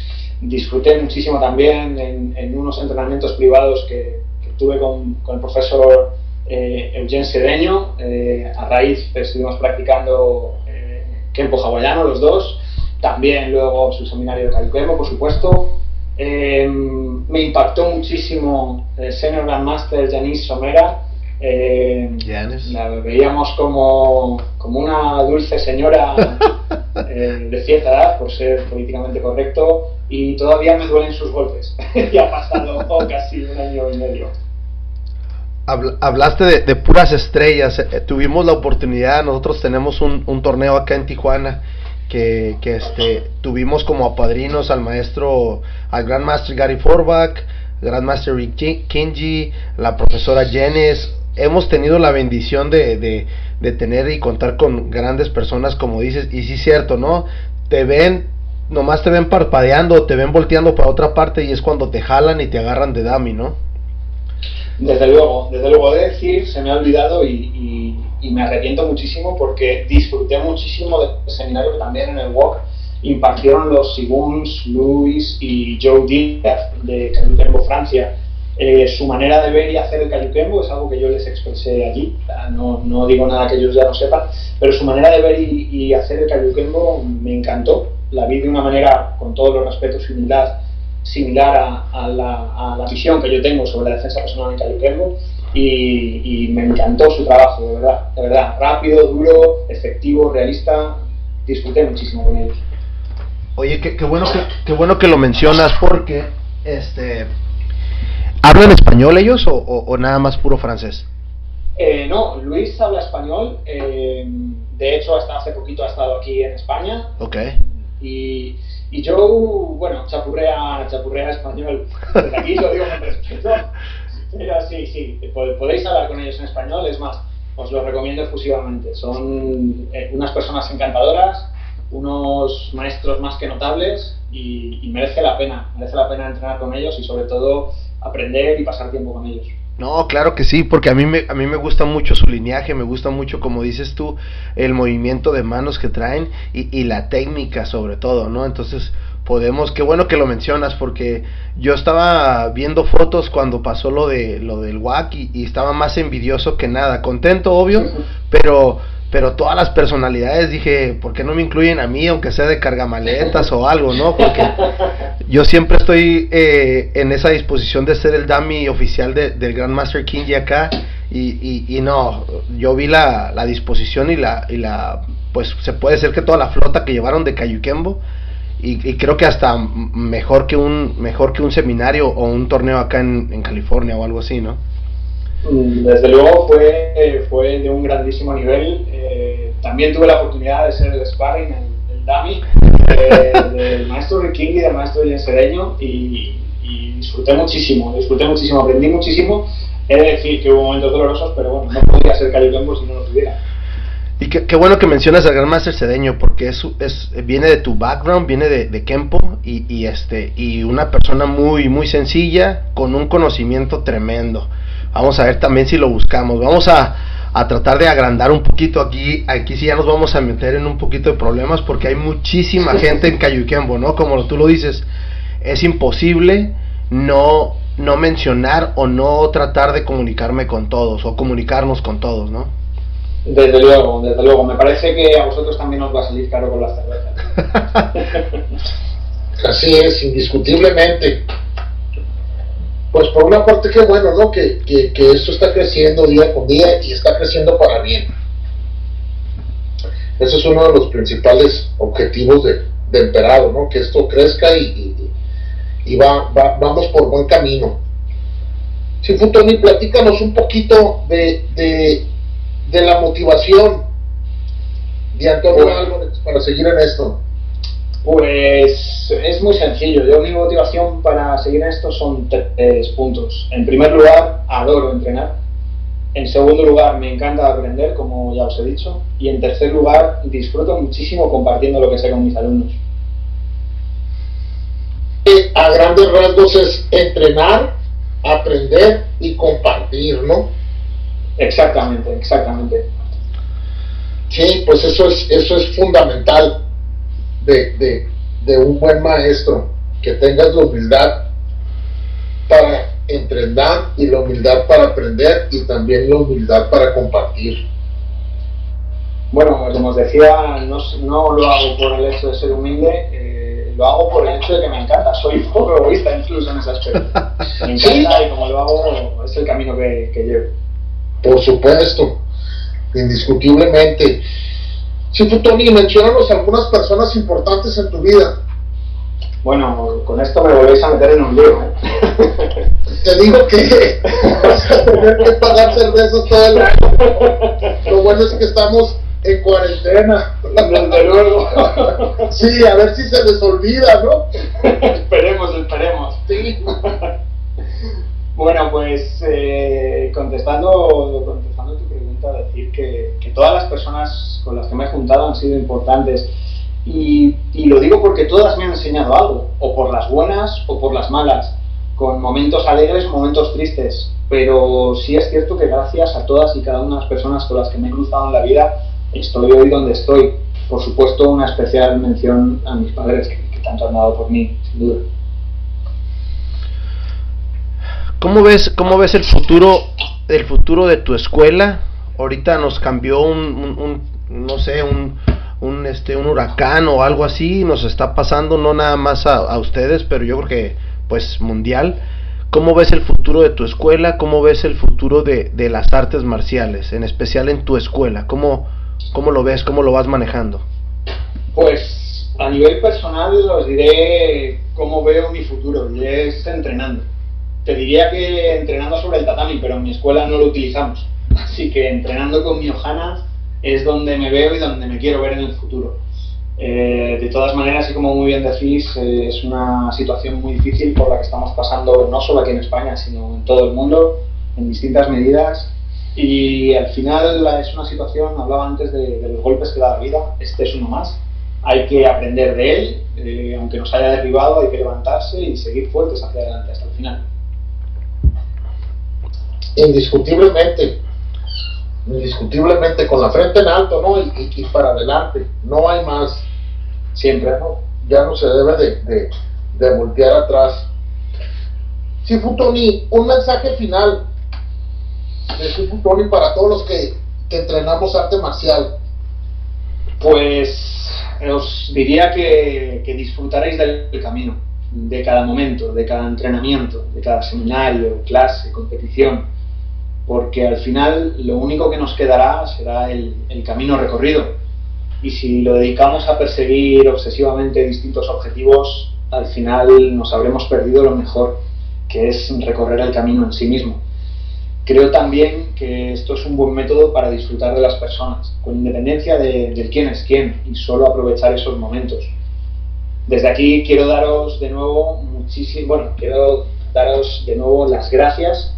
Disfruté muchísimo también en, unos entrenamientos privados que, tuve con, con, el profesor eh, Eugen Sedeño. Eh, a raíz estuvimos practicando eh, Kempo hawaiano los dos. También luego su seminario de Kayukemo, por supuesto. Eh, me impactó muchísimo el Senior Grandmaster Janice Somera, eh, la veíamos como, como una dulce señora eh, de cierta edad, por ser políticamente correcto, y todavía me duelen sus golpes. ya ha pasado casi un año y medio. Hablaste de, puras estrellas. Eh, tuvimos la oportunidad, nosotros tenemos un, un torneo acá en Tijuana que, que, este, tuvimos como apadrinos al maestro, al Grand Master Gary Forbach, Grandmaster Rick Kinji, la profesora Jenes, hemos tenido la bendición de, de, de, tener y contar con grandes personas, como dices, y sí es cierto, ¿no? Te ven, nomás te ven parpadeando, te ven volteando para otra parte y es cuando te jalan y te agarran de dummy, ¿no? Desde luego, desde luego de decir, se me ha olvidado y, y, me arrepiento muchísimo porque disfruté muchísimo del seminario que también en el WOC impartieron los Siguns, Luis y Joe Díaz de Calutembo, Francia eh, su manera de ver y hacer el cayuquembo es algo que yo les expresé allí, no, no, digo nada que ellos ya no sepan, pero su manera de ver y, hacer el cayuquembo me encantó, la vi de una manera, con todos los respetos y humildad, similar a, la, a, la, visión que yo tengo sobre la defensa personal en cayuquembo, y, me encantó su trabajo, de verdad, de verdad, rápido, duro, efectivo, realista, disfruté muchísimo con ellos. Oye, qué, bueno que qué bueno que lo mencionas porque este ¿hablan español ellos o, nada más puro francés? Eh, no, Luis habla español. Eh, de hecho, hasta hace poquito ha estado aquí en España. Ok. Y, y yo, bueno, chapurrea, chapurrea español. Desde aquí lo digo con respeto. Pero sí, sí, podéis hablar con ellos en español, es más, os lo recomiendo efusivamente. Son eh, unas personas encantadoras, unos maestros más que notables y, merece la pena, merece la pena entrenar con ellos y sobre todo aprender y pasar tiempo con ellos. No, claro que sí, porque a mí me, a mí me gusta mucho su lineaje, me gusta mucho, como dices tú, el movimiento de manos que traen y, y la técnica sobre todo, ¿no? Entonces, podemos, qué bueno que lo mencionas porque yo estaba viendo fotos cuando pasó lo de lo del WAC y, estaba más envidioso que nada, contento obvio, pero pero todas las personalidades dije, ¿por qué no me incluyen a mí aunque sea de cargamaletas o algo, no? Porque yo siempre estoy eh, en esa disposición de ser el dummy oficial de, del Grandmaster King acá y, y, no, yo vi la, la disposición y la, y la, pues se puede ser que toda la flota que llevaron de Cayuquembo y, creo que hasta mejor que un mejor que un seminario o un torneo acá en, California o algo así, ¿no? Mm, desde luego fue, fue de un grandísimo nivel. Eh, también tuve la oportunidad de ser el sparring, el, el dummy, eh, del maestro Ricky y del maestro Yensereño y, y disfruté muchísimo, disfruté muchísimo, aprendí muchísimo. He de decir que hubo momentos dolorosos, pero bueno, no podría ser Cali si no lo tuviera. Y qué, bueno que mencionas al Grandmaster Cedeño, porque es, es, viene de tu background, viene de, de Kempo, y, y, este, y una persona muy, muy sencilla, con un conocimiento tremendo. Vamos a ver también si lo buscamos. Vamos a, a tratar de agrandar un poquito aquí. Aquí sí ya nos vamos a meter en un poquito de problemas, porque hay muchísima gente en Cayuquembo, ¿no? Como tú lo dices, es imposible no, no mencionar o no tratar de comunicarme con todos, o comunicarnos con todos, ¿no? Desde luego, desde luego. Me parece que a vosotros también os va a salir caro con las cervezas. Así es, indiscutiblemente. Pues por una parte qué bueno, ¿no? Que, que, esto está creciendo día con día y está creciendo para bien. Ese es uno de los principales objetivos de, de Emperado, ¿no? Que esto crezca y, y, va, vamos por buen camino. Si Futoni, platícanos un poquito de, de de la motivación de Antonio Álvarez para seguir en esto? Pues es muy sencillo. Yo mi motivación para seguir en esto son tres puntos. En primer lugar, adoro entrenar. En segundo lugar, me encanta aprender, como ya os he dicho. Y en tercer lugar, disfruto muchísimo compartiendo lo que sé con mis alumnos. A grandes rasgos es entrenar, aprender y compartir, ¿no? Exactamente, exactamente. Sí, pues eso es, eso es fundamental de, de, un buen maestro, que tengas la humildad para entrenar y la humildad para aprender y también la humildad para compartir. Bueno, como os decía, no, no lo hago por el hecho de ser humilde, eh, lo hago por el hecho de que me encanta. Soy un poco egoísta incluso en ese aspecto. Me encanta y como lo hago es el camino que, que llevo. Por supuesto, indiscutiblemente. Si tú, Tony, mencionanos algunas personas importantes en tu vida. Bueno, con esto me volvéis a meter en un lío. ¿eh? Te digo que vas a tener que pagar cervezas todo el año. Lo bueno es que estamos en cuarentena. Desde luego. Sí, a ver si se les olvida, ¿no? esperemos, esperemos. Sí. Bueno, pues eh, contestando, contestando tu pregunta, decir que, todas las personas con las que me he juntado han sido importantes. Y, lo digo porque todas me han enseñado algo, o por las buenas o por las malas, con momentos alegres, momentos tristes. Pero sí es cierto que gracias a todas y cada una de las personas con las que me he cruzado en la vida, estoy hoy donde estoy. Por supuesto, una especial mención a mis padres que, que tanto han dado por mí, sin duda. ¿Cómo ves, cómo ves el futuro, el futuro de tu escuela? Ahorita nos cambió un, no sé, un, un, este, un huracán o algo así, nos está pasando no nada más a, ustedes, pero yo creo que pues mundial. ¿Cómo ves el futuro de tu escuela? ¿Cómo ves el futuro de, de las artes marciales, en especial en tu escuela? ¿Cómo, ¿Cómo lo ves? ¿Cómo lo vas manejando? Pues a nivel personal os diré cómo veo mi futuro y es entrenando. Te diría que entrenando sobre el tatami, pero en mi escuela no lo utilizamos. Así que entrenando con mi Ohana es donde me veo y donde me quiero ver en el futuro. Eh, de todas maneras, y como muy bien decís, eh, es una situación muy difícil por la que estamos pasando no solo aquí en España, sino en todo el mundo, en distintas medidas. Y al final es una situación, hablaba antes de, los golpes que da la vida, este es uno más. Hay que aprender de él, eh, aunque nos haya derribado, hay que levantarse y seguir fuertes hacia adelante hasta el final. Indiscutiblemente, indiscutiblemente con la frente en alto, ¿no? Y, para adelante, no hay más. Siempre. Ya no se debe de, de, voltear atrás. Sí, Futoni, un mensaje final de Futoni para todos los que, entrenamos arte marcial. Pues os diría que, que disfrutaréis del camino, de cada momento, de cada entrenamiento, de cada seminario, clase, competición porque al final lo único que nos quedará será el, camino recorrido. Y si lo dedicamos a perseguir obsesivamente distintos objetivos, al final nos habremos perdido lo mejor, que es recorrer el camino en sí mismo. Creo también que esto es un buen método para disfrutar de las personas, con independencia de, quién es quién, y solo aprovechar esos momentos. Desde aquí quiero daros de nuevo muchísimo, bueno, quiero daros de nuevo las gracias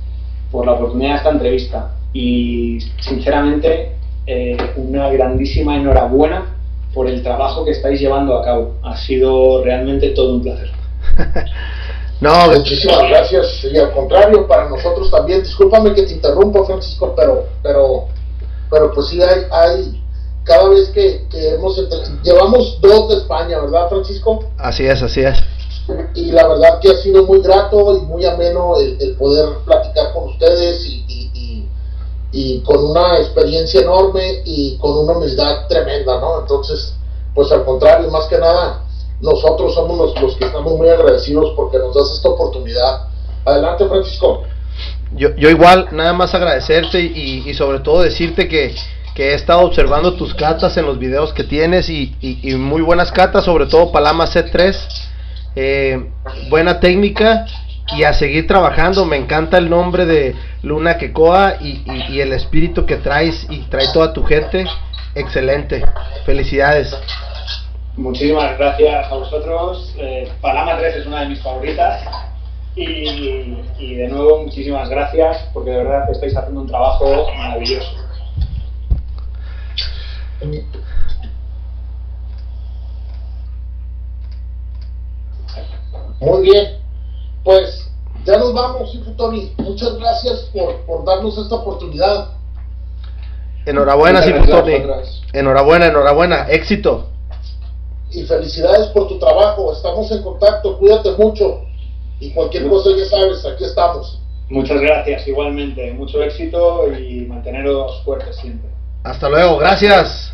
por la oportunidad de esta entrevista y sinceramente eh, una grandísima enhorabuena por el trabajo que estáis llevando a cabo. Ha sido realmente todo un placer. no, muchísimas gracias y al contrario para nosotros también. Discúlpame que te interrumpo, Francisco, pero pero pero pues sí hay, hay cada vez que, que hemos llevamos dos de España, ¿verdad, Francisco? Así es, así es y la verdad que ha sido muy grato y muy ameno el, poder platicar con ustedes y, y, con una experiencia enorme y con una humildad tremenda, ¿no? Entonces, pues al contrario, más que nada, nosotros somos los, los que estamos muy agradecidos porque nos das esta oportunidad. Adelante, Francisco. Yo, yo igual, nada más agradecerte y, y sobre todo decirte que, que he estado observando tus catas en los videos que tienes y, y muy buenas catas, sobre todo Palama C3 eh, buena técnica y a seguir trabajando. Me encanta el nombre de Luna Quecoa y, y, el espíritu que traes y trae toda tu gente. Excelente. Felicidades. Muchísimas gracias a vosotros. Eh, Palama 3 es una de mis favoritas. Y, y, de nuevo, muchísimas gracias porque de verdad estáis haciendo un trabajo maravilloso. Muy bien, pues ya nos vamos, Tony. Muchas gracias por, por darnos esta oportunidad. Enhorabuena, Tony. Enhorabuena, enhorabuena. Éxito. Y felicidades por tu trabajo. Estamos en contacto. Cuídate mucho. Y cualquier cosa ya sabes, aquí estamos. Muchas gracias, igualmente. Mucho éxito y manteneros fuertes siempre. Hasta luego, gracias.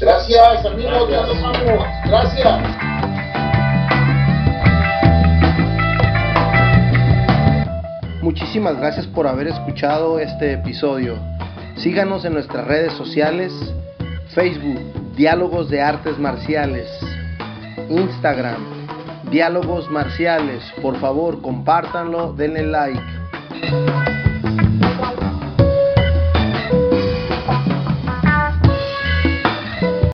Gracias, amigos. Ya nos vamos. Gracias. Muchísimas gracias por haber escuchado este episodio. Síganos en nuestras redes sociales, Facebook, Diálogos de Artes Marciales, Instagram, Diálogos Marciales. Por favor, compártanlo, denle like.